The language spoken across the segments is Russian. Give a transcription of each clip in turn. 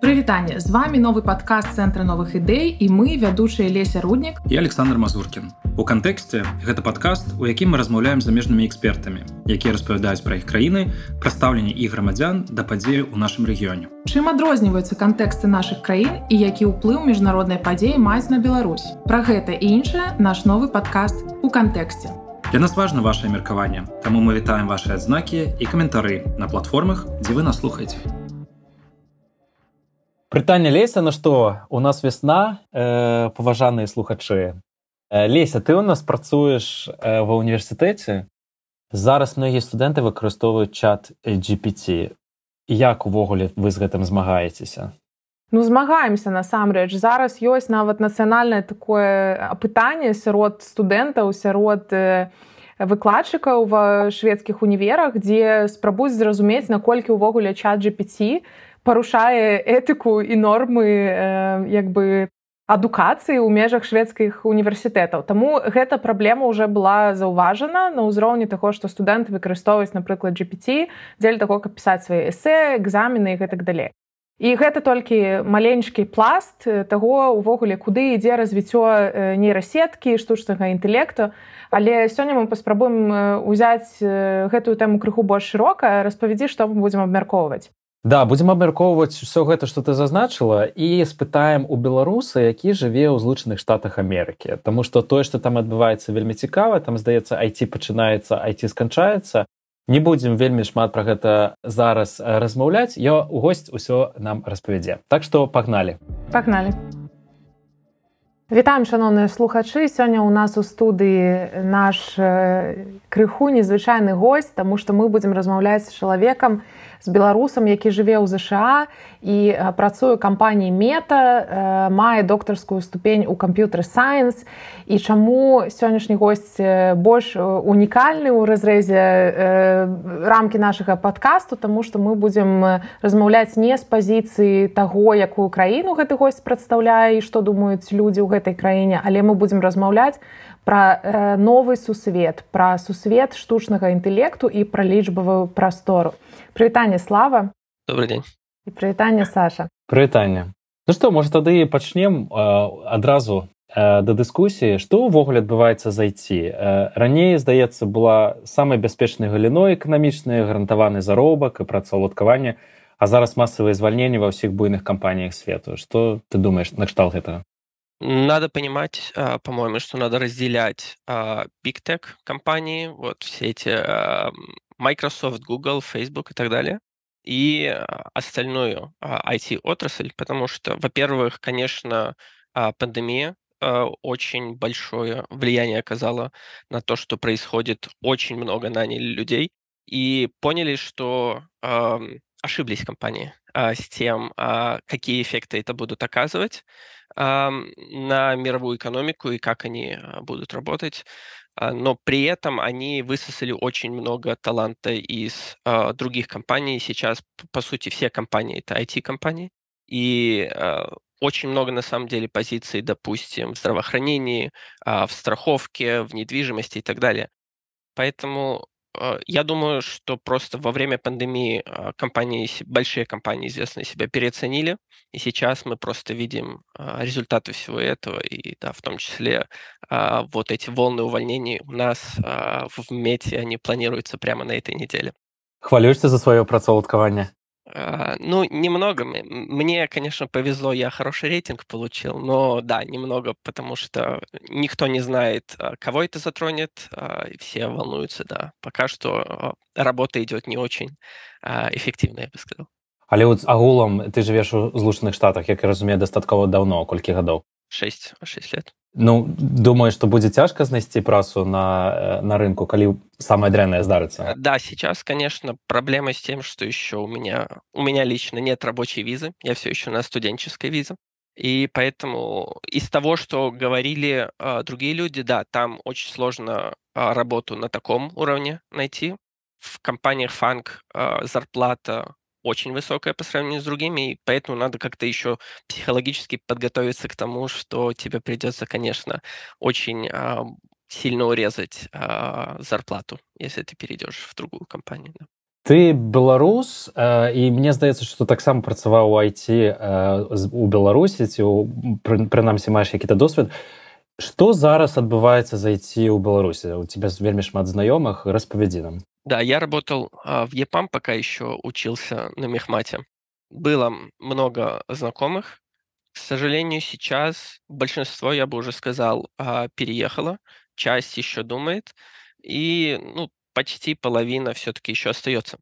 Прывітанне з вами новы падкаст цэнтра новых ідэй і мы вядучыя леся руднік і Александр Мазуркін. У кантэксце гэта падкаст, у якім мы размаўляем замежнымі экспертамі, якія распавядаюць пра іх краіны, прадстаўленне і грамадзян да падзею ў нашым рэгіёне. Чым адрозніваюцца кантэксты нашых краін і які ўплыў міжнароднай падзеі маюць на Беларусь. Пра гэта і іншае наш новы падкаст у кантэксце. Для нас важна ваше меркаванне, таму мы вітаем ваши адзнакі і каментары на платформах, дзе вы нас слухаеце. Прытанне леся на што у нас весна э, паважаныя слухачы. Э, леся ты у нас працуеш э, ва універсітэце зараз многія студэнты выкарыстоўваюць чат GPT як увогуле вы з гэтым змагаецеся? Ну змагаемся насамрэч. Зараз ёсць нават нацыянальнае такое апытанне сярод студэнтаў сярод э, выкладчыкаў ва шведскіх універах дзе спрабуюць зразумець наколькі ўвогуле чат GPT парушае этыку і нормы э, як бы адукацыі ў межах шведскіх універсітэтаў. Таму гэта праблема ўжо была заўважана на ўзроўні таго, што студэнты выкарыстоўваюць, напрыклад, GPT дзеля таго, каб пісаць свае эсэ, экзамены і гэтак далей. І гэта толькі маленькі пласт таго увогуле, куды ідзе развіццё нейрасеткі, штучнага інтэлекту. Але сёння мы паспрабуем узяць гэтую тэму крыху больш шырока, распавядзі, што мы будзем абмяркоўваць. Да будзем абмяркоўваць все гэта што ты зазначыла і спытаем у беларуса які жыве ў злучаных штатах Амерыкі. Таму што тое што там адбываецца вельмі цікава там здаецца айти пачынаецца айти сканчаецца. Не будзем вельмі шмат пра гэта зараз размаўляць. Я у госць усё нам распавядзе. Так што пагналі. Пагналі. Вітаем шаноўныя слухачы. Сёння ў нас у студыі наш крыху незвычайны госць таму што мы будзем размаўляць з чалавекам з беларусам які жыве ў ЗША і працуе кампаніі мета мае доктарскую ступень у камп'ютер сайенс. І чаму сённяшні госць больш унікальны ў разрэзе рамкі нашага падкасту тому што мы будзем размаўляць не з пазіцыі таго якую краіну гэты госць прадстаўляе і што думаюць людзі ў гэтай краіне але мы будзем размаўляць пра новы сусвет пра сусвет штучнага інтэлекту і пра лічбавую прастору. Прывітанне слава. Добрый день. І прывітанне саша. Прывітанне. Ну што можа тады пачнем адразу да дыскусіі. Што ўвогуле адбываецца зайці раней здаецца была самай бяспечнай галіной эканамічнай гарантаваны заробак і працаўладкаванне а зараз масавыя звальненні ва ўсіх буйных кампаніях свету. Што ты думаеш накшталт гэтага Надо понимать, по-моему, что надо разделять Big Tech компании, вот все эти Microsoft, Google, Facebook и так далее, и остальную IT-отрасль, потому что, во-первых, конечно, пандемия очень большое влияние оказала на то, что происходит, очень много наняли людей, и поняли, что ошиблись компании с тем, какие эффекты это будут оказывать на мировую экономику и как они будут работать. Но при этом они высосали очень много таланта из других компаний. Сейчас, по сути, все компании это IT-компании. И очень много, на самом деле, позиций, допустим, в здравоохранении, в страховке, в недвижимости и так далее. Поэтому я думаю, что просто во время пандемии компании, большие компании известные себя переоценили, и сейчас мы просто видим результаты всего этого, и да, в том числе вот эти волны увольнений у нас в мете, они планируются прямо на этой неделе. Хвалюешься за свое працаўладкаванне? А, ну, немного. Мне, конечно, повезло, я хороший рейтинг получил, но да, немного, потому что никто не знает, а, кого это затронет, а, и все волнуются, да. Пока что работа идет не очень эффективно, я бы сказал. Але вот агулам ты живешь в Злучаных Штатах, як я разумею, дастаткова давно, колькі гадоў? 6, 6 лет. Ну думаю, што будзе цяжка знайсці працу на, на рынку, калі самое дрянное здарыцца. Да, сейчас, конечно, проблема с тем, что еще у меня, у меня лично нет рабочей визы, я все еще на студенческой визе. И поэтому из того, что говорили э, другие люди, да, там очень сложно э, работу на таком уровне найти. В компаниях фанк э, зарплата очень высокая по сравнению с другими, и поэтому надо как-то еще психологически подготовиться к тому, что тебе придется, конечно, очень а, сильно урезать а, зарплату, если ты перейдешь в другую компанию. Да. ты беларус э, і мне здаецца што таксама працаваў у айти э, у беларусі ці прынамсі маеш які-то досвед что зараз адбываецца зайти ў беларусі у тебя вельмі шмат знаёмых распавядзі нам да я работал а, в епам пока еще учился на мехмате было много знакомых к сожалению сейчас большинство я бы уже сказал а, переехало часть еще думает и ну почти половина все-таки еще остается.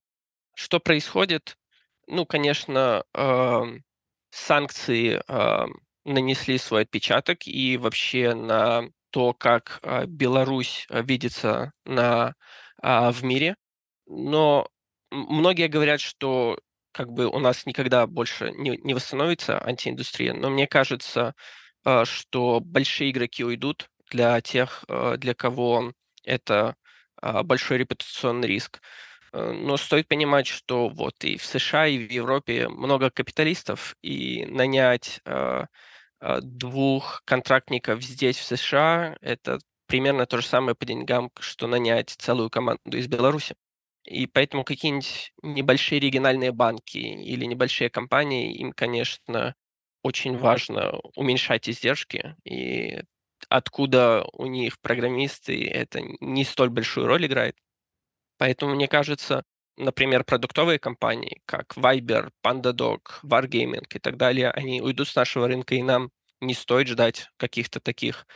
Что происходит? Ну, конечно, э, санкции э, нанесли свой отпечаток и вообще на то, как э, Беларусь видится на, э, в мире. Но многие говорят, что как бы у нас никогда больше не, не восстановится антииндустрия, но мне кажется, что большие игроки уйдут для тех, для кого это а, большой репутационный риск. Э, но стоит понимать, что вот и в США, и в Европе много капиталистов, и нанять а, а, двух контрактников здесь, в США, это примерно то же самое по деньгам, что нанять целую команду из Беларуси. И поэтому какие-нибудь небольшие региональные банки или небольшие компании, им, конечно, очень важно уменьшать издержки, и откуда у них программисты, это не столь большую роль играет. Поэтому, мне кажется, например, продуктовые компании, как Viber, PandaDog, Wargaming и так далее, они уйдут с нашего рынка, и нам не стоит ждать каких-то таких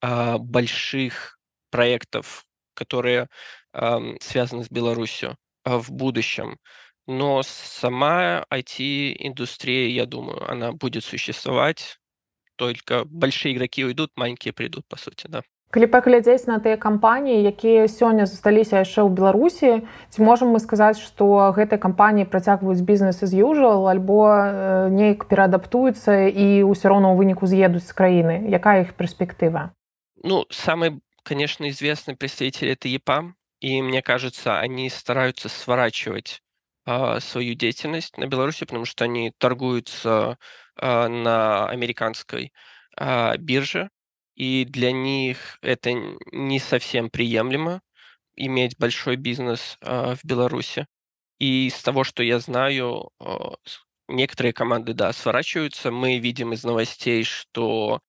а, больших проектов, которые а, связаны с Беларусью а, в будущем. Но сама IT-индустрия, я думаю, она будет существовать, только большие игроки уйдут, маленькие придут, по сути, да. Калі паглядзець на тыя кампаніі, якія сёння засталіся яшчэ ў Беларусі, ці можам мы сказаць, што гэтыя кампаніі працягваюць бізнес з usual альбо неяк пераадаптуюцца і ўсё роўна ў выніку з'едуць з краіны. Якая іх перспектыва? Ну, самый, конечно, известный представитель это ЕПАМ, и мне кажется, они стараются сворачивать а, свою деятельность на Беларуси, потому что они торгуются а, на американской а, бирже, и для них это не совсем приемлемо иметь большой бизнес в Беларуси. И из того, что я знаю, некоторые команды, да, сворачиваются. Мы видим из новостей, что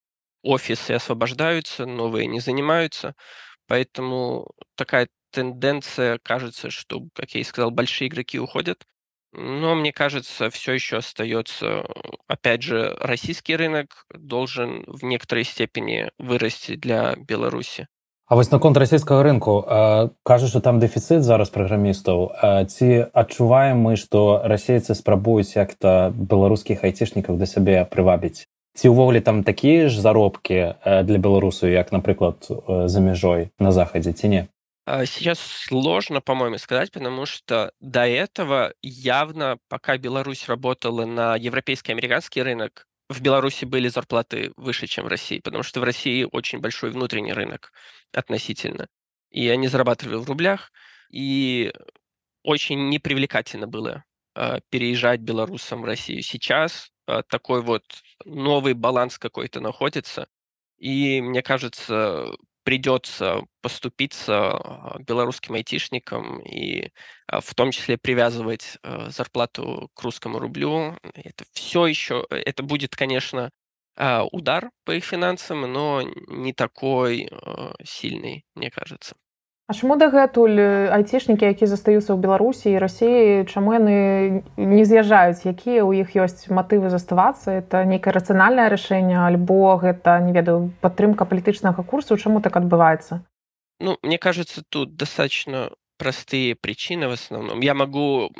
офисы освобождаются, новые не занимаются. Поэтому такая тенденция, кажется, что, как я и сказал, большие игроки уходят. Но мне кажется, все еще остается, опять же, российский рынок должен в некоторой степени вырасти для Беларуси. А вось наконт расійскага рынку кажа што там дэфіцыт зараз праграмістаў ці адчуваем мы што расейцы спрабуюць як-то беларускіх айцішнікаў да сябе прывабіць ці ўвогуле там такія ж заробкі для беларусу як напрыклад за мяжой на захадзе ці не сейчас сложно, по-моему, сказать, потому что до этого явно, пока Беларусь работала на европейский и американский рынок, в Беларуси были зарплаты выше, чем в России, потому что в России очень большой внутренний рынок относительно. И они зарабатывали в рублях, и очень непривлекательно было э, переезжать белорусам в Россию. Сейчас э, такой вот новый баланс какой-то находится, и мне кажется, придется поступиться а, белорусским айтишникам и а, в том числе привязывать а, зарплату к русскому рублю. Это все еще, это будет, конечно, удар по их финансам, но не такой сильный, мне кажется. А чаму дагэтуль айцішнікі, які застаюцца ў Беларусі і рассіі, чаму яны не з'язджаюць, якія ў іх ёсць матывы заставацца, это нейкае рацыянальнае рашэнне, альбо гэта не ведаю падтрымка палітычнага курсу, чаму так адбываецца? Ну, мне кажется, тут достаточно простые причины в основном. Я могу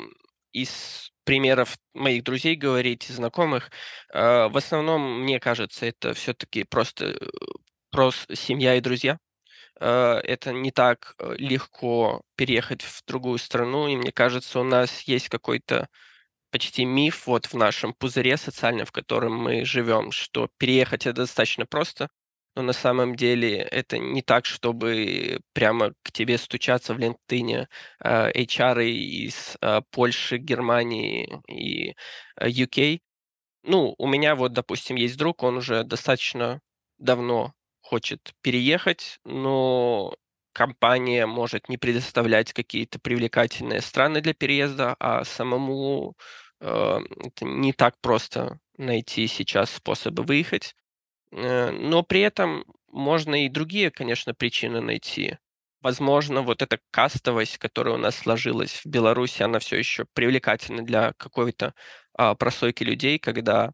из примеров моих друзей говорить, знакомых. В основном, мне кажется, это все-таки просто, э, просто семья и друзья Э, это не так э, легко переехать в другую страну, и мне кажется, у нас есть какой-то почти миф вот в нашем пузыре социальном, в котором мы живем, что переехать это достаточно просто, но на самом деле это не так, чтобы прямо к тебе стучаться в LinkedIn HR э, из Польши, Германии и UK. Ну, у меня вот, допустим, есть друг, он уже достаточно давно хочет переехать, но компания может не предоставлять какие-то привлекательные страны для переезда, а самому э, это не так просто найти сейчас способы выехать. Э, но при этом можно и другие, конечно, причины найти. Возможно, вот эта кастовость, которая у нас сложилась в Беларуси, она все еще привлекательна для какой-то а, прослойки людей, когда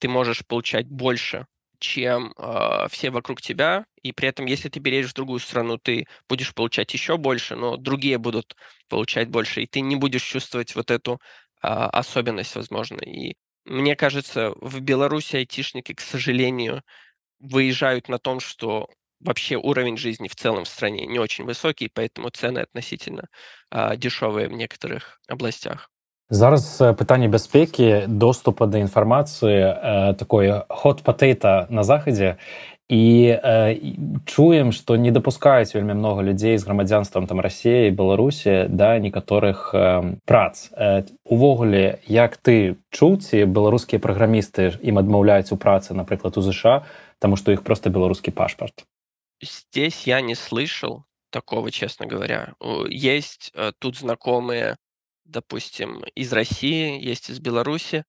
ты можешь получать больше, чем э, все вокруг тебя, и при этом, если ты переедешь в другую страну, ты будешь получать еще больше, но другие будут получать больше, и ты не будешь чувствовать вот эту э, особенность, возможно. И мне кажется, в Беларуси айтишники, к сожалению, выезжают на том, что вообще уровень жизни в целом в стране не очень высокий, поэтому цены относительно а, дешевые в некоторых областях. Зараз пытанне бяспекі доступа да інфармацыі э, такое hot potato на захадзе і э, чуем што не дапускаюць вельмі много людзей з грамадзянствам там рассіі беларусі да некаторых э, прац э, увогуле як ты чуці беларускія праграмісты ім адмаўляюць у працы напрыклад у ЗША таму што іх просто беларускі пашпарт здесь я не слышал такого честно говоря есть э, тут знакомые допустим из россии есть из беларуси.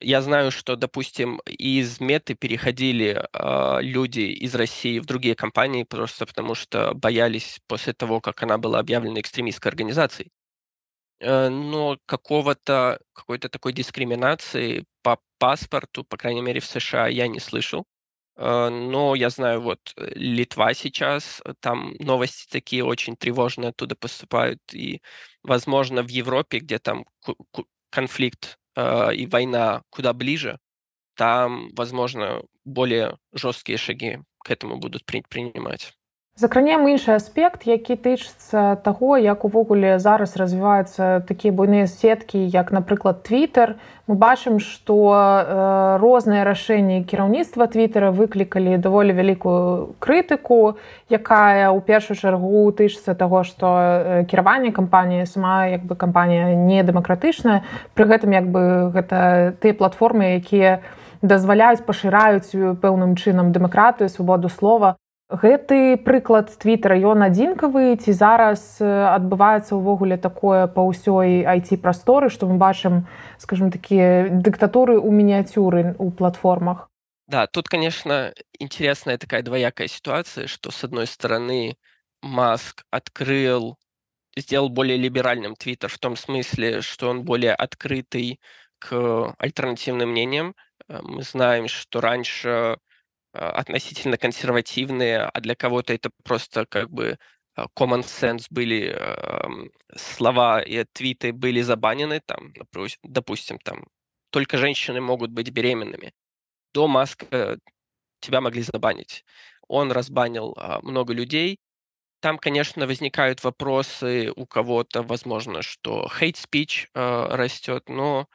Я знаю что допустим из меты переходили э, люди из россии в другие компании просто потому что боялись после того как она была объявлена экстремистской организацией. Э, но какого-то какой-то такой дискриминации по паспорту по крайней мере в сша я не слышал но я знаю, вот э, Литва сейчас, э, там новости такие очень тревожные оттуда поступают, и, возможно, в Европе, где там конфликт и война куда ближе, там, возможно, более жесткие шаги к этому будут принимать. Закранем іншы аспект, які тычыцца таго, як увогуле зараз развіваюцца такія буйныя сеткі, як, напрыклад, Twitter. Мы бачым, што э, розныя рашэнні кіраўніцтва твиттера выклікалі даволі вялікую крытыку, якая ў першую чаргу тычыцца таго, што кіраванне кампаніі сама як бы кампанія не дэмакратычная. Пры гэтым як бы гэта тыя платформы, якія дазваляюць пашыраюць пэўным чынам дэмакратыю, свабоду слова гэты прыклад твиттера ён адзінкавы ці зараз адбываецца ўвогуле такое па ўсёй айти прасторы што мы бачым скажем такія дыктатуры у мініяцюры у платформах да тут конечно интересная такая двоякая ситуация что с одной стороны маск открыл сделал более либеральным твиттер в том смысле что он более открытый к альтернативным мнениям мы знаем что раньше а, относительно консервативные, а для кого-то это просто как бы а, common sense были слова и твиты были забанены, там, допустим, там, только женщины могут быть беременными. До Маска тебя могли забанить. Он разбанил а, много людей. Там, конечно, возникают вопросы у кого-то, возможно, что hate speech растет, но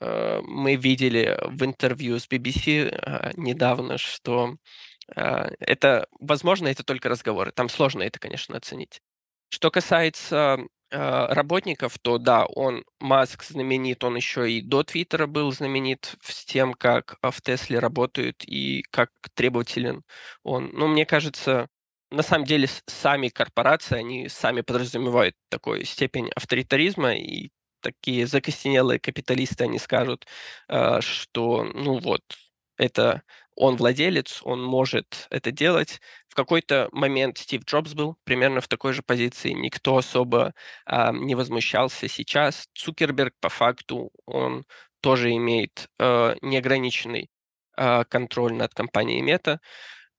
мы видели в интервью с BBC э, недавно, что э, это, возможно, это только разговоры. Там сложно это, конечно, оценить. Что касается работников, то да, он, Маск знаменит, он еще и до Твиттера был знаменит с тем, как в Тесле работают и как требователен он. Ну, мне кажется, на самом деле сами корпорации, они сами подразумевают такую степень авторитаризма, и такие закостенелые капиталисты, они скажут, а, что, ну вот, это он владелец, он может это делать. В какой-то момент Стив Джобс был примерно в такой же позиции, никто особо а, не возмущался. Сейчас Цукерберг по факту он тоже имеет а, неограниченный а, контроль над компанией Мета.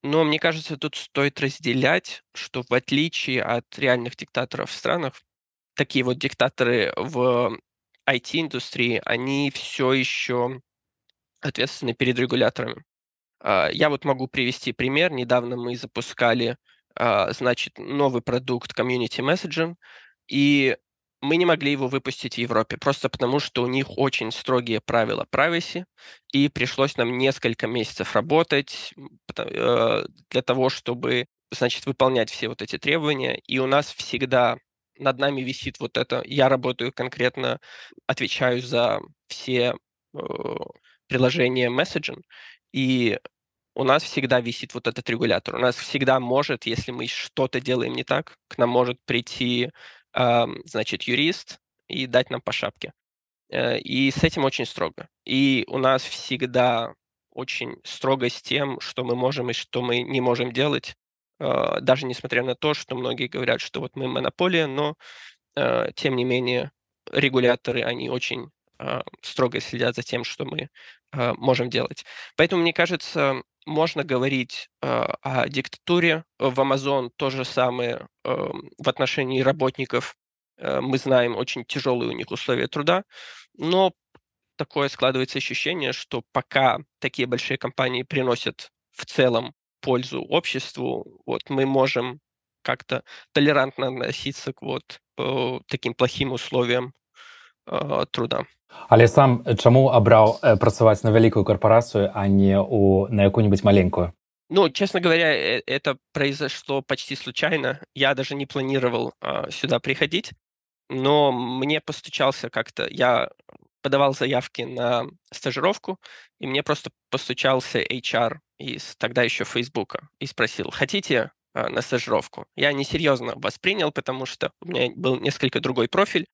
Но мне кажется, тут стоит разделять, что в отличие от реальных диктаторов в странах, такие вот диктаторы в IT-индустрии, они все еще ответственны перед регуляторами. А, я вот могу привести пример. Недавно мы запускали, а, значит, новый продукт Community Messaging, и мы не могли его выпустить в Европе, просто потому что у них очень строгие правила privacy, и пришлось нам несколько месяцев работать э, для того, чтобы, значит, выполнять все вот эти требования. И у нас всегда над нами висит вот это. Я работаю конкретно, отвечаю за все э, приложения месседжинг, и у нас всегда висит вот этот регулятор. У нас всегда может, если мы что-то делаем не так, к нам может прийти, значит, юрист и дать нам по шапке. Э, и с этим очень строго. И у нас всегда очень строго с тем, что мы можем и что мы не можем делать, э, даже несмотря на то, что многие говорят, что вот мы монополия, но э, тем не менее регуляторы, они очень строго следят за тем, что мы можем делать. Поэтому, мне кажется, можно говорить о диктатуре. В Amazon то же самое в отношении работников. Мы знаем очень тяжелые у них условия труда, но такое складывается ощущение, что пока такие большие компании приносят в целом пользу обществу, вот мы можем как-то толерантно относиться к вот э, таким плохим условиям э, труда. Але сам чаму абраў э, працаваць на вялікую корпорацию, а не у на какую-нибудь маленькую ну, честно говоря, э, это произошло почти случайно. Я даже не планировал а, сюда приходить, но мне постучался как-то. Я подавал заявки на стажировку, и мне просто постучался HR из тогда еще Фейсбука и спросил, хотите э, на стажировку? Я несерьезно воспринял, потому что у меня был несколько другой профиль,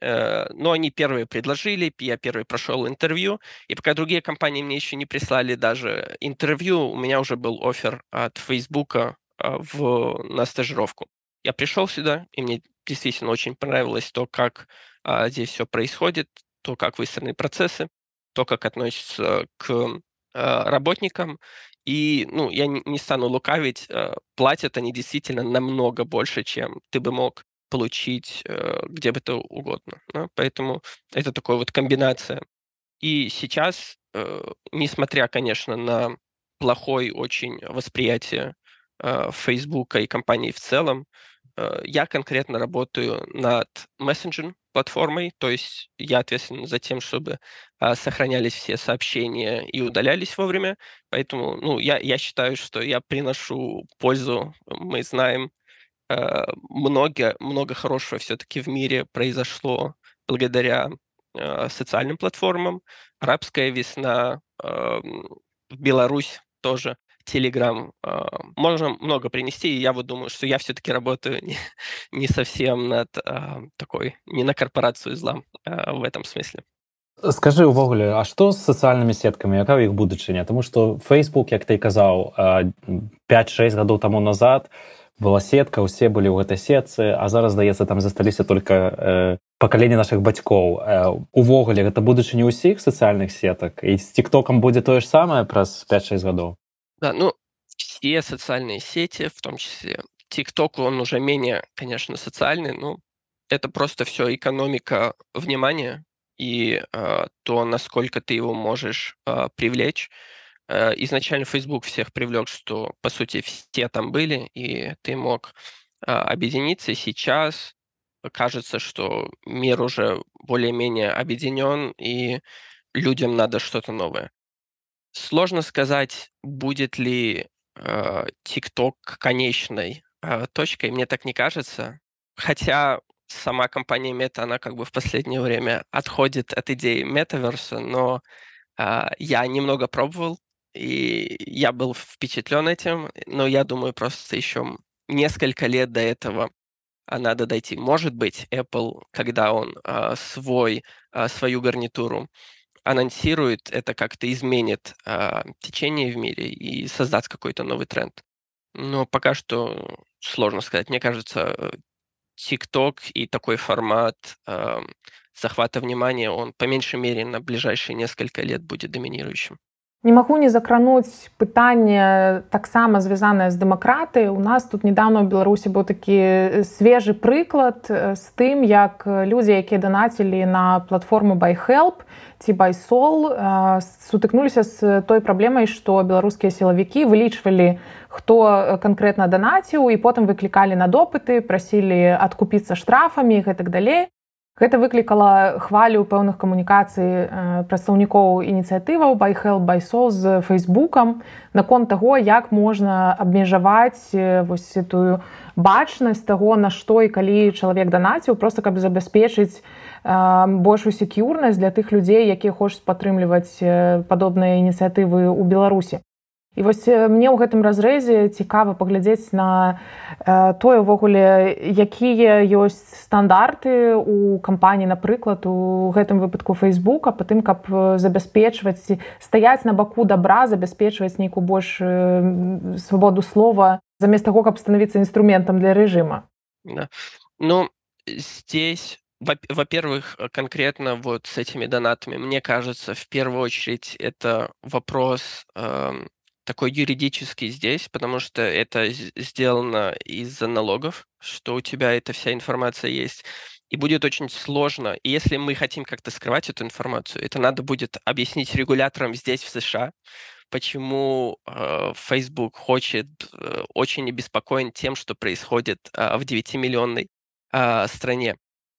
э, но они первые предложили, я первый прошел интервью, и пока другие компании мне еще не прислали даже интервью, у меня уже был офер от Фейсбука э, в, на стажировку. Я пришел сюда, и мне действительно очень понравилось то, как а, здесь все происходит, то, как выстроены процессы, то, как относятся к работникам. И, ну, я не, стану лукавить, а, платят они действительно намного больше, чем ты бы мог получить а, где бы то угодно. Да? Поэтому это такая вот комбинация. И сейчас, несмотря, конечно, на плохое очень восприятие Фейсбука и компании в целом, Э, я конкретно работаю над мессенджер платформой, то есть я ответственен за тем, чтобы а, сохранялись все сообщения и удалялись вовремя. Поэтому ну, я, я считаю, что я приношу пользу. Мы знаем, э, много, много хорошего все-таки в мире произошло благодаря э, социальным платформам. Арабская весна, э, Беларусь тоже Telegram. А, можно много принести, и я вот думаю, что я все-таки работаю не, не совсем над а, такой, не на корпорацию зла а, в этом смысле. Скажи увогуле А што з сацыяльнымі сеткамі якая іх будучыня Таму што Facebook як ты казаў 5-6 гадоў таму назад была сетка усе былі ў гэтай сетцы а зараз здаецца там засталіся только э, пакаленне наших бацькоў э, увогуле гэта будучыня ўсіх сацыяльных сетак і з тиктокам будзе тое ж самае праз 5-6 гадоў Да, ну, все социальные сети, в том числе TikTok, он уже менее, конечно, социальный, но это просто все экономика внимания и э, то, насколько ты его можешь э, привлечь. Э, изначально Facebook всех привлек, что, по сути, все там были, и ты мог э, объединиться. Сейчас кажется, что мир уже более-менее объединен, и людям надо что-то новое. Сложно сказать, будет ли э, TikTok конечной э, точкой, мне так не кажется. Хотя сама компания Meta, она как бы в последнее время отходит от идеи метаверса, но э, я немного пробовал, и я был впечатлен этим, но я думаю, просто еще несколько лет до этого надо дойти. Может быть, Apple, когда он э, свой, э, свою гарнитуру анонсирует, это как-то изменит а, течение в мире и создаст какой-то новый тренд. Но пока что сложно сказать. Мне кажется, TikTok и такой формат э, захвата внимания, он по меньшей мере на ближайшие несколько лет будет доминирующим. Не магу не закрануць пытанне таксама звязанае з дэмакратыяй. У нас тут недавно ў Беларусі быў такі свежы прыклад з тым, як людзі, якія данацілі на платформу ByHelp ці BySol сутыкнуліся з той праблемай, што беларускія сілавікі вылічвалі, хто канкрэтна данаціў і потым выклікалі на допыты, прасілі адкупіцца штрафамі і гэтак далей. Гэта выклікала хвалю пэўных камунікацый э, прадстаўнікоў ініцыятываў байхел байсол з фейсбукам наконт таго як можна абмежаваць э, вось этую бачнасць таго на што і калі чалавек данаціў просто каб забяспечыць э, большую сек'юрнасць для тых людзей якія хочуць падтрымліваць падобныя ініцыятывы ў беларусі І вось мне ў гэтым разрэзе цікава паглядзець на э, тое ўвогуле якія ёсць стандарты у кампаніі напрыклад у гэтым выпадку фейсбука по тым каб забяспечваць стаяць на баку добра забяспечваць нейкую больш э, свабоду слова замест таго каб становіцца інструментам для рэжыма да. ну здесь во-первых, конкретно вот с этими донатами, мне кажется, в первую очередь это вопрос э, такой юридический здесь, потому что это сделано из-за налогов, что у тебя эта вся информация есть. И будет очень сложно. И если мы хотим как-то скрывать эту информацию, это надо будет объяснить регуляторам здесь, в США, почему э, Facebook хочет, э, очень обеспокоен тем, что происходит э, в 9-миллионной э, стране.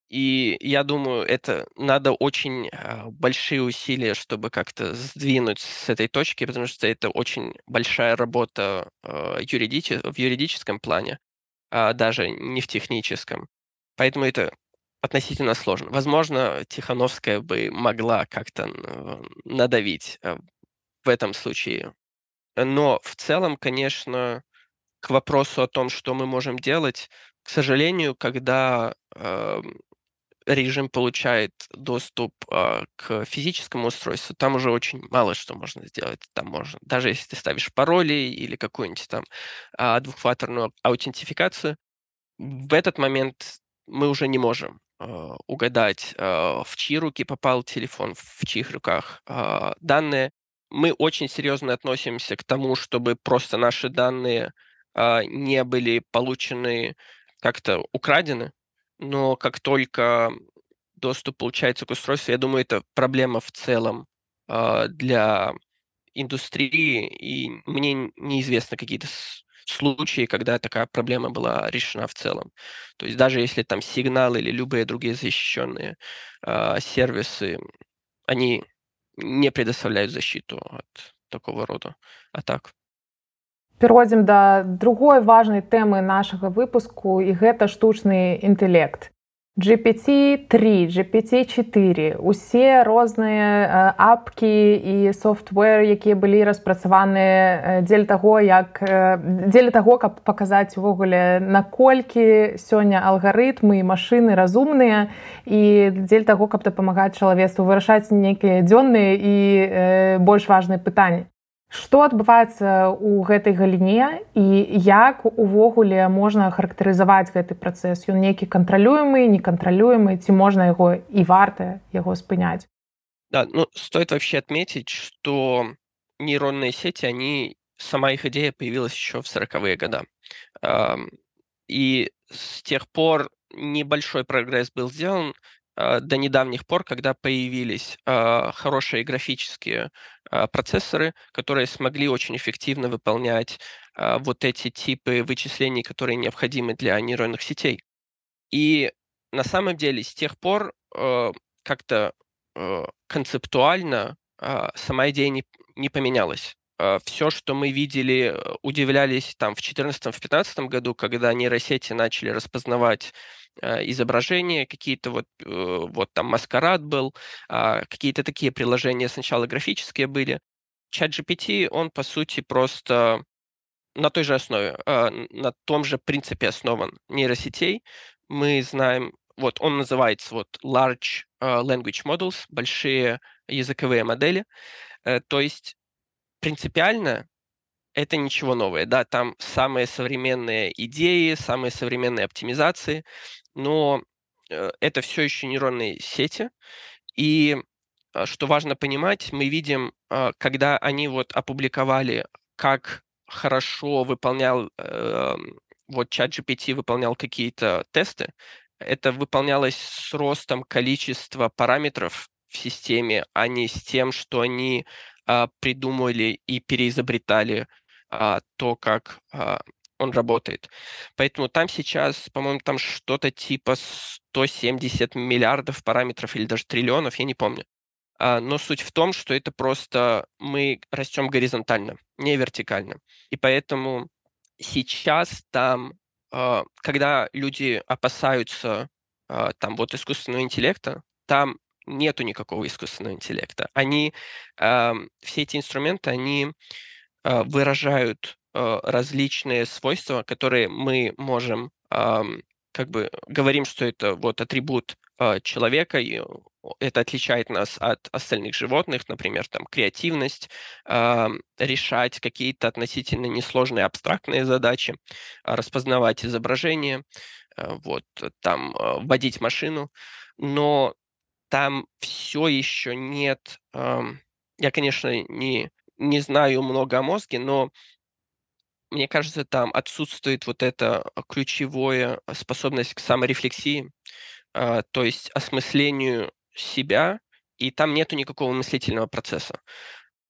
И я думаю, это надо очень а, большие усилия, чтобы как-то сдвинуть с этой точки, потому что это очень большая работа а, юридичес- в юридическом плане, а даже не в техническом. Поэтому это относительно сложно. Возможно, Тихановская бы могла как-то надавить а, в этом случае. Но в целом, конечно, к вопросу о том, что мы можем делать, к сожалению, когда режим получает доступ э, к физическому устройству, там уже очень мало что можно сделать. Там можно, даже если ты ставишь пароли или какую-нибудь там э, двухфакторную аутентификацию, в этот момент мы уже не можем э, угадать, э, в чьи руки попал телефон, в чьих руках э, данные. Мы очень серьезно относимся к тому, чтобы просто наши данные э, не были получены как-то украдены, но как только доступ получается к устройству, я думаю, это проблема в целом э, для индустрии, и мне неизвестно какие-то случаи, когда такая проблема была решена в целом. То есть даже если там сигнал или любые другие защищенные э, сервисы, они не предоставляют защиту от такого рода атак. Пераходзім да другой важнай тэмы нашага выпуску і гэта штучны інтэлект. GPT-3, GPT-4, усе розныя апкі і софтвер, якія былі распрацаваныя дзеля таго, як дзеля таго, каб паказаць увогуле наколькі сёння алгарытмы і машыны разумныя і дзеля таго, каб дапамагаць чалавецтву вырашаць нейкія дзённыя і э, больш важныя пытанні. Што адбываецца ў гэтай галіне і як увогуле можна характарызаваць гэты працэс? Ён нейкі кантралюемы некантралюемы ці можна яго і варта яго спыняць? Да, ну, стоит вообще отметить что нейронные сети они сама их идея появилась еще в сороковые года. И с тех пор небольшой прогресс был сделан до недавних пор, когда появились хорошие графические процессоры, которые смогли очень эффективно выполнять вот эти типы вычислений, которые необходимы для нейронных сетей. И на самом деле с тех пор как-то концептуально сама идея не, не поменялась. Все, что мы видели, удивлялись там в 2014-2015 году, когда нейросети начали распознавать Э, изображения, какие-то вот, э, вот там маскарад был, а, какие-то такие приложения сначала графические были. Чат GPT, он по сути просто на той же основе, а, на том же принципе основан нейросетей. Мы знаем, вот он называется вот Large э, Language Models, большие языковые модели. То есть принципиально это ничего новое, да, там самые современные идеи, самые современные оптимизации, но э, это все еще нейронные сети. И а, что важно понимать, мы видим, а, когда они вот опубликовали, как хорошо выполнял эм, вот чат GPT выполнял какие-то тесты, это выполнялось с ростом количества параметров в системе, а не с тем, что они а, придумали и переизобретали то, как он работает. Поэтому там сейчас, по-моему, там что-то типа 170 миллиардов параметров или даже триллионов, я не помню. А, но суть в том, что это просто мы растем горизонтально, не вертикально. И поэтому сейчас там, а, когда люди опасаются а, там вот искусственного интеллекта, там нету никакого искусственного интеллекта. Они, все эти инструменты, они выражают различные свойства, которые мы можем как бы говорим, что это вот атрибут человека, и это отличает нас от остальных животных, например, там креативность, решать какие-то относительно несложные абстрактные задачи, распознавать изображение, вот там водить машину, но там все еще нет. Я, конечно, не не знаю много о мозге, но мне кажется, там отсутствует вот эта ключевая способность к саморефлексии, а, то есть осмыслению себя, и там нету никакого мыслительного процесса.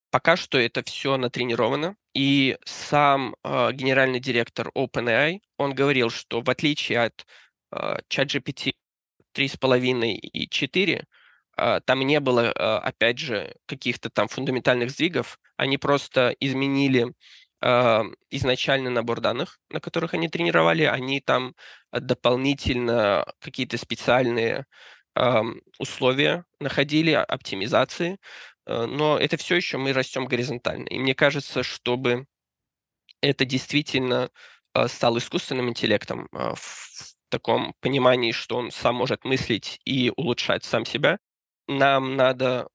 Пока что это все натренировано, и сам э, генеральный директор OpenAI, он говорил, что в отличие от э, ChatGPT 3.5 и 4, э, там не было, опять же, каких-то там фундаментальных сдвигов, они просто изменили э, изначально набор данных, на которых они тренировали, они там дополнительно какие-то специальные условия находили, оптимизации, но это все еще мы растем горизонтально. И мне кажется, чтобы это действительно стал искусственным интеллектом в таком понимании, что он сам может мыслить и улучшать сам себя, нам надо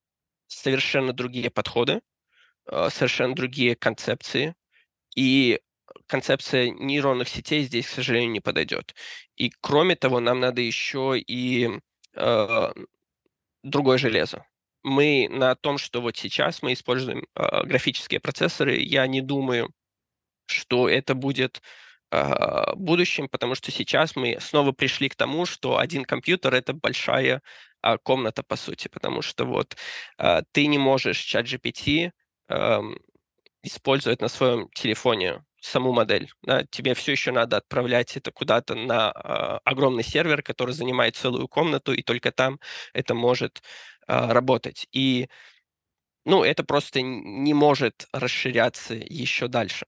совершенно другие подходы, совершенно другие концепции, и концепция нейронных сетей здесь, к сожалению, не подойдет. И кроме того, нам надо еще и э, другое железо. Мы на том, что вот сейчас мы используем э, графические процессоры, я не думаю, что это будет э, будущим, потому что сейчас мы снова пришли к тому, что один компьютер это большая э, комната по сути, потому что вот э, ты не можешь чат GPT э, использовать на своем телефоне саму модель. Да, тебе все еще надо отправлять это куда-то на э, огромный сервер, который занимает целую комнату, и только там это может э, работать. И ну, это просто не может расширяться еще дальше.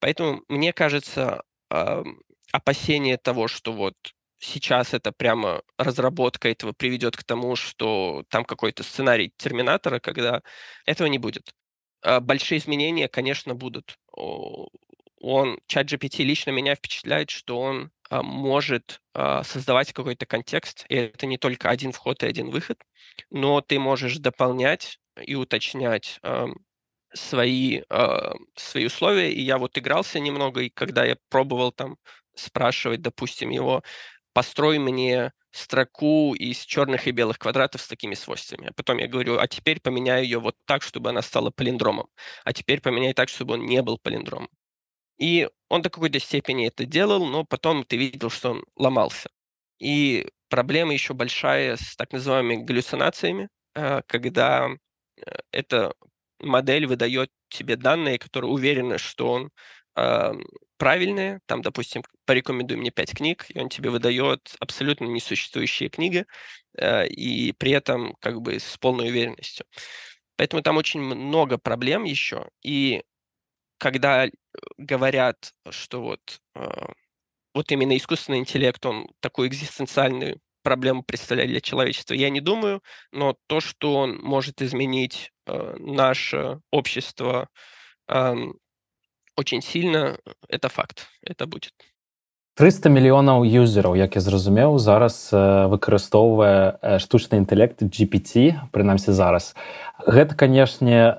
Поэтому мне кажется, э, опасение того, что вот сейчас это прямо разработка этого приведет к тому, что там какой-то сценарий терминатора, когда этого не будет. Большие изменения, конечно, будут он, чат GPT лично меня впечатляет, что он а, может а, создавать какой-то контекст, и это не только один вход и один выход, но ты можешь дополнять и уточнять а, свои, а, свои условия. И я вот игрался немного, и когда я пробовал там спрашивать, допустим, его, построй мне строку из черных и белых квадратов с такими свойствами. А потом я говорю, а теперь поменяю ее вот так, чтобы она стала палиндромом. А теперь поменяй так, чтобы он не был палиндромом. И он до какой-то степени это делал, но потом ты видел, что он ломался. И проблема еще большая с так называемыми галлюцинациями, э, когда э, эта модель выдает тебе данные, которые уверены, что он э, правильные. Там, допустим, порекомендуй мне пять книг, и он тебе выдает абсолютно несуществующие книги, э, и при этом как бы с полной уверенностью. Поэтому там очень много проблем еще. И когда говорят, что вот, а, вот именно искусственный интеллект, он такую экзистенциальную проблему представляет для человечества, я не думаю, но то, что он может изменить э, наше общество э, очень сильно, это факт, это будет. 300 мільёнаў юзераў як я зразумеў зараз выкарыстоўвае штучны інтэлект GPT прынамсі зараз. Гэта канешне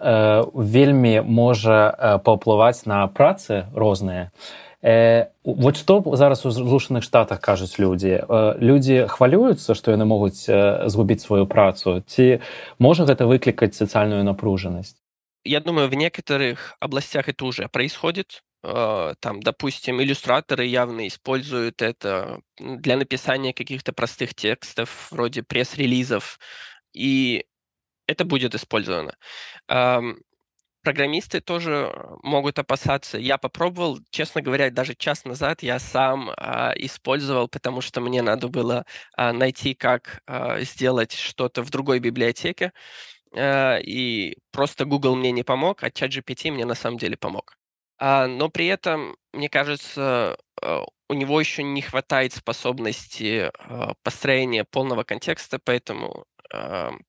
вельмі можа паўплываць на працы розныя. Вот што зараз у злучаных штатах кажуць людзі? Людзі хвалююцца што яны могуць згубіць сваю працу? Ці можа гэта выклікаць сацыяльную напружанасць я думаю в некоторых областях это уже происходит А, там, допустим, иллюстраторы явно используют это для написания каких-то простых текстов, вроде пресс-релизов, и это будет использовано. Программисты тоже могут опасаться. Я попробовал, честно говоря, даже час назад я сам а, использовал, потому что мне надо было а, найти, как а, сделать что-то в другой библиотеке, а, и просто Google мне не помог, а ChatGPT мне на самом деле помог. А, но при этом, мне кажется, э, у него еще не хватает способности а, построения полного контекста, поэтому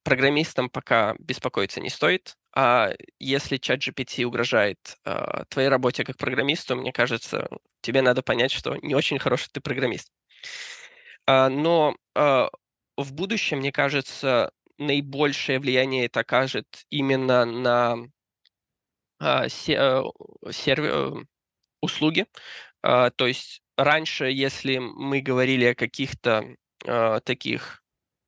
программистам пока беспокоиться не стоит. А если чат GPT угрожает твоей работе как программисту, мне кажется, тебе надо понять, что не очень хороший ты программист. А, но в будущем, мне кажется, наибольшее влияние это окажет именно на а, се, а, сервер, э, услуги. А, то есть раньше, если мы говорили о каких-то а, таких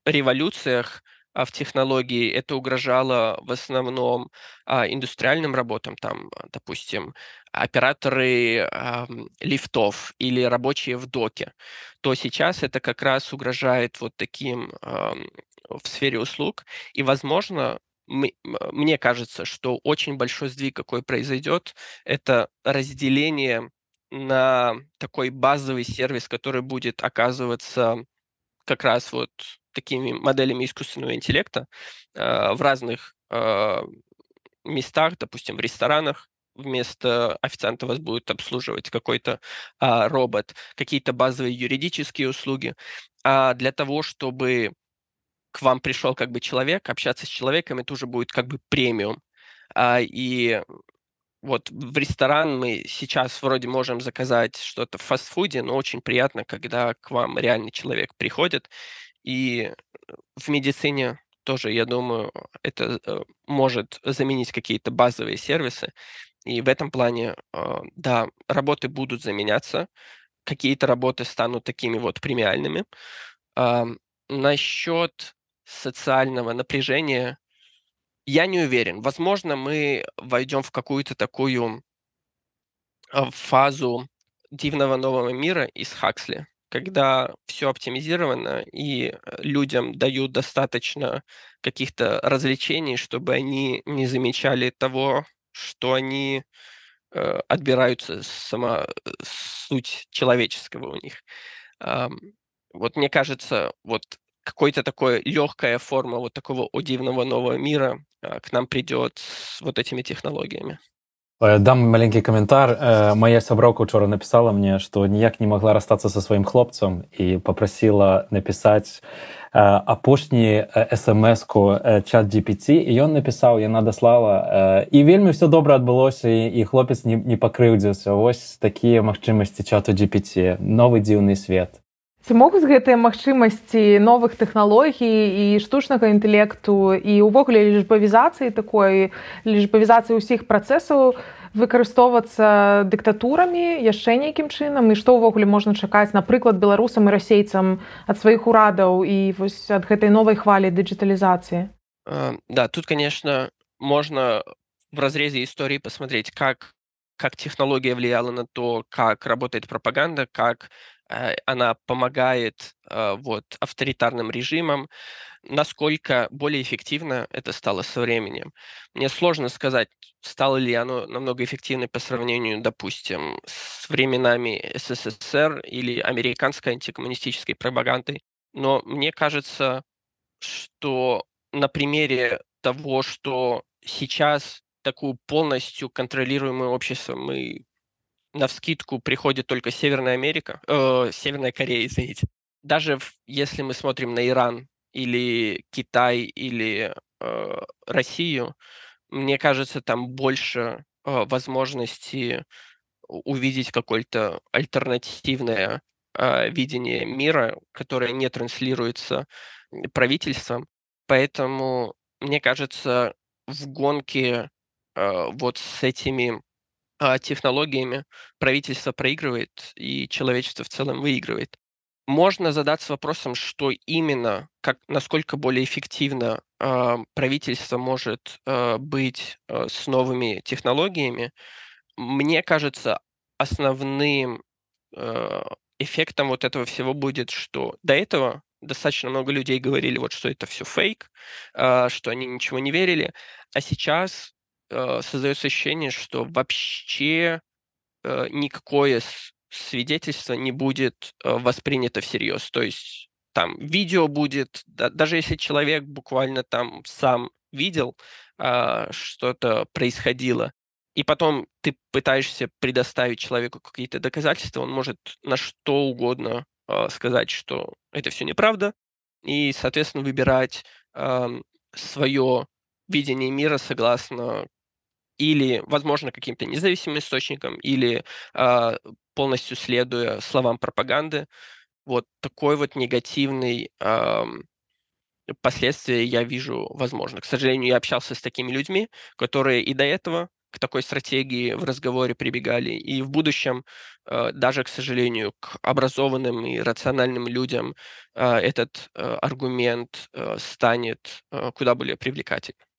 революциях, в технологии это угрожало в основном а, индустриальным работам, там, допустим, операторы а, лифтов или рабочие в доке, то сейчас это как раз угрожает вот таким а, в сфере услуг. И, возможно, мне кажется, что очень большой сдвиг, какой произойдет, это разделение на такой базовый сервис, который будет оказываться как раз вот такими моделями искусственного интеллекта э, в разных э, местах, допустим, в ресторанах, вместо официанта вас будет обслуживать какой-то а, робот, какие-то базовые юридические услуги. А для того, чтобы к вам пришел как бы человек, общаться с человеком, это уже будет как бы премиум. А, и вот в ресторан мы сейчас вроде можем заказать что-то в фастфуде, но очень приятно, когда к вам реальный человек приходит и в медицине тоже, я думаю, это э, может заменить какие-то базовые сервисы. И в этом плане, а, да, работы будут заменяться, какие-то работы станут такими вот премиальными. Насчет социального напряжения я не уверен. Возможно, мы войдем в какую-то такую а, фазу дивного нового мира из Хаксли, когда все оптимизировано и э, людям дают достаточно каких-то развлечений, чтобы они не замечали того, что они э, отбираются сама э, суть человеческого у них. Э, вот мне кажется, вот какой-то такой легкая форма вот такого удивного нового мира к нам придет с вот этими технологиями. Э, дам маленькі каментар э, моя сяброўка учора написала мне што ніяк не могла расстацца са сваім хлопцам і попрасіла напісаць апошні смс-ку чат GPT і ён напісаў яна даслала і вельмі все добра адбылося і хлопец не, не пакрыўдзіўся вось такія магчымасці чату GPT новы дзіўны свет Ці могуць гэтыя магчымасці новых тэхналогій і штучнага інтэлекту і ўвогуле лічбавізацыі такой лічбавізацыі ўсіх працэсаў выкарыстоўвацца дыктатурамі яшчэ нейкім чынам? І што ўвогуле можна чакаць напрыклад беларусам і расейцам ад сваіх урадаў і вось ад гэтай новай хвалі дыджиталізацыі да тут конечно можно в разрезе истории посмотреть как как технология влияла на то, как работает пропаганда, как Э, она помогает э, вот, авторитарным режимам, насколько более эффективно это стало со временем. Мне сложно сказать, стало ли оно намного эффективнее по сравнению, допустим, с временами СССР или американской антикоммунистической пропагандой, но мне кажется, что на примере того, что сейчас такую полностью контролируемое общество мы на вскидку приходит только Северная Америка, э, Северная Корея, извините. Даже в, если мы смотрим на Иран или Китай или э, Россию, мне кажется, там больше э, возможности увидеть какое-то альтернативное э, видение мира, которое не транслируется правительством. Поэтому, мне кажется, в гонке э, вот с этими технологиями правительство проигрывает и человечество в целом выигрывает. Можно задаться вопросом, что именно, как, насколько более эффективно э, правительство может э, быть э, с новыми технологиями. Мне кажется, основным э, эффектом вот этого всего будет, что до этого достаточно много людей говорили, вот, что это все фейк, э, что они ничего не верили, а сейчас создается ощущение, что вообще э, никакое свидетельство не будет э, воспринято всерьез. То есть там видео будет, да, даже если человек буквально там сам видел, э, что-то происходило, и потом ты пытаешься предоставить человеку какие-то доказательства, он может на что угодно э, сказать, что это все неправда, и, соответственно, выбирать э, свое видение мира согласно или, возможно, каким-то независимым источникам, или э, полностью следуя словам пропаганды. Вот такой вот негативный э, последствия я вижу возможно. К сожалению, я общался с такими людьми, которые и до этого к такой стратегии в разговоре прибегали. И в будущем, э, даже, к сожалению, к образованным и рациональным людям э, этот э, аргумент станет куда более привлекательным.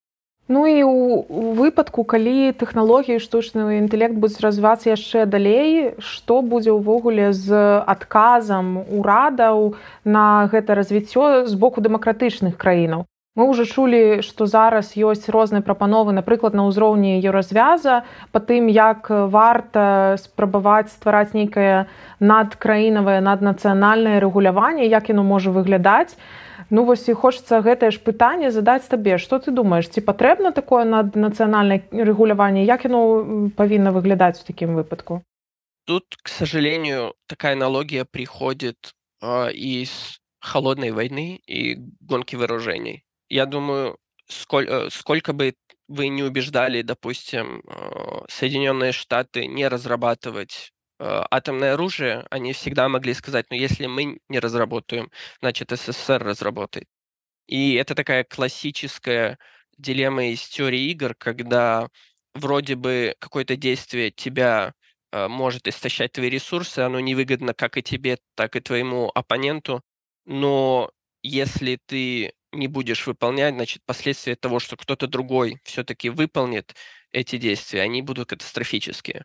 Ну і у выпадку калі тэхналогіі штучны інтэлект будуць развівацца яшчэ далей што будзе ўвогуле з адказам урадаў на гэта развіццё з боку дэмакратычных краінаў? Мы ўжо чулі што зараз ёсць розныя прапановы напрыклад на ўзроўні еўразвяза па тым як варта спрабаваць ствараць нейкае надкраінавае наднацыянальнае рэгуляванне як яно можа выглядаць Ну вось і хочацца гэтае ж пытанне задаць табе што ты думаеш ці патрэбна такое наднацыянальнае рэгуляванне як яно павінна выглядаць у такім выпадку тут к сожалению такая аналогия приходит э, из холодной войны и гонки вооружений я думаю сколь, э, сколько бы вы не убеждали допустим э, соединенные штаты не разрабатывать Э, атомное оружие, они всегда могли сказать, ну если мы не разработаем, значит СССР разработает. И это такая классическая дилемма из теории игр, когда вроде бы какое-то действие тебя э, может истощать твои ресурсы, оно невыгодно как и тебе, так и твоему оппоненту, но если ты не будешь выполнять, значит, последствия того, что кто-то другой все-таки выполнит эти действия, они будут катастрофические.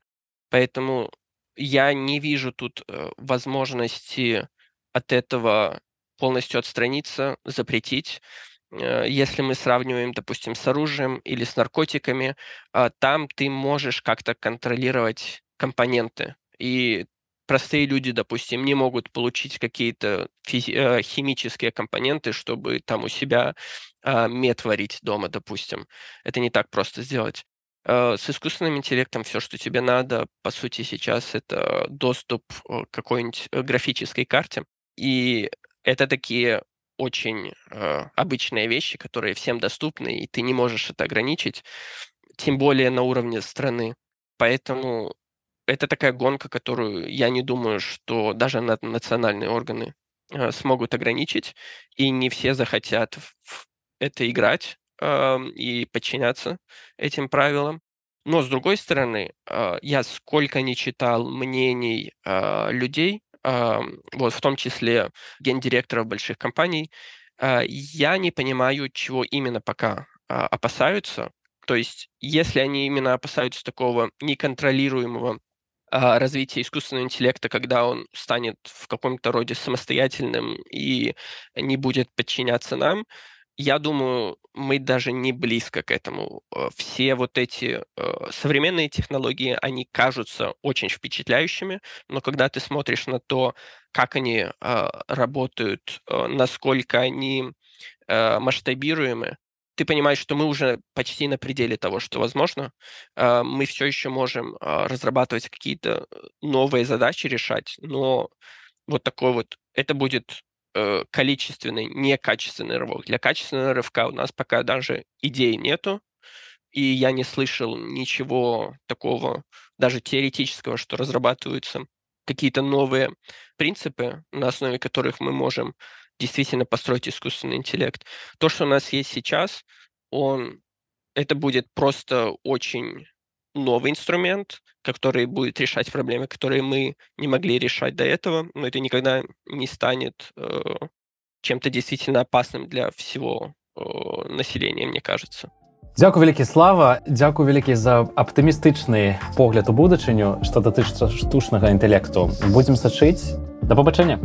Поэтому я не вижу тут э, возможности от этого полностью отстраниться, запретить. Э, если мы сравниваем, допустим, с оружием или с наркотиками, а, там ты можешь как-то контролировать компоненты. И простые люди, допустим, не могут получить какие-то физи- э, химические компоненты, чтобы там у себя а, мед варить дома, допустим. Это не так просто сделать. Э, с искусственным интеллектом все, что тебе надо, по сути, сейчас это доступ э, к какой-нибудь э, графической карте. И это такие очень э, обычные вещи, которые всем доступны, и ты не можешь это ограничить, тем более на уровне страны. Поэтому это такая гонка, которую я не думаю, что даже национальные органы э, смогут ограничить, и не все захотят в это играть и подчиняться этим правилам. Но с другой стороны, а, я сколько не читал мнений а, людей, вот в том числе гендиректоров больших компаний, а, я не понимаю, чего именно пока опасаются. То есть, если они именно опасаются такого неконтролируемого развития искусственного интеллекта, когда он станет в каком-то роде самостоятельным и не будет подчиняться нам, я думаю, мы даже не близко к этому. Э, все вот эти э, современные технологии, они кажутся очень впечатляющими, но когда ты смотришь на то, как они э, работают, насколько они масштабируемы, ты понимаешь, что мы уже почти на пределе того, что возможно. Мы все еще можем разрабатывать какие-то новые задачи решать, но вот такой вот, это будет э, количественный, не качественный рывок. Для качественного рывка у нас пока даже идей нету, и я не слышал ничего такого, даже теоретического, что разрабатываются какие-то новые принципы, на основе которых мы можем действительно построить искусственный интеллект. То, что у нас есть сейчас, он, это будет просто очень новый инструмент, который будет решать проблемы, которые мы не могли решать до этого, но это никогда не станет э, чем-то действительно опасным для всего э, населения, мне кажется. Дзякую вялікі слава дзякую вялікі за аптымістычны погляд у будучыню што датычыцца штучнага інтэлекту будзем сачыць да пабачэння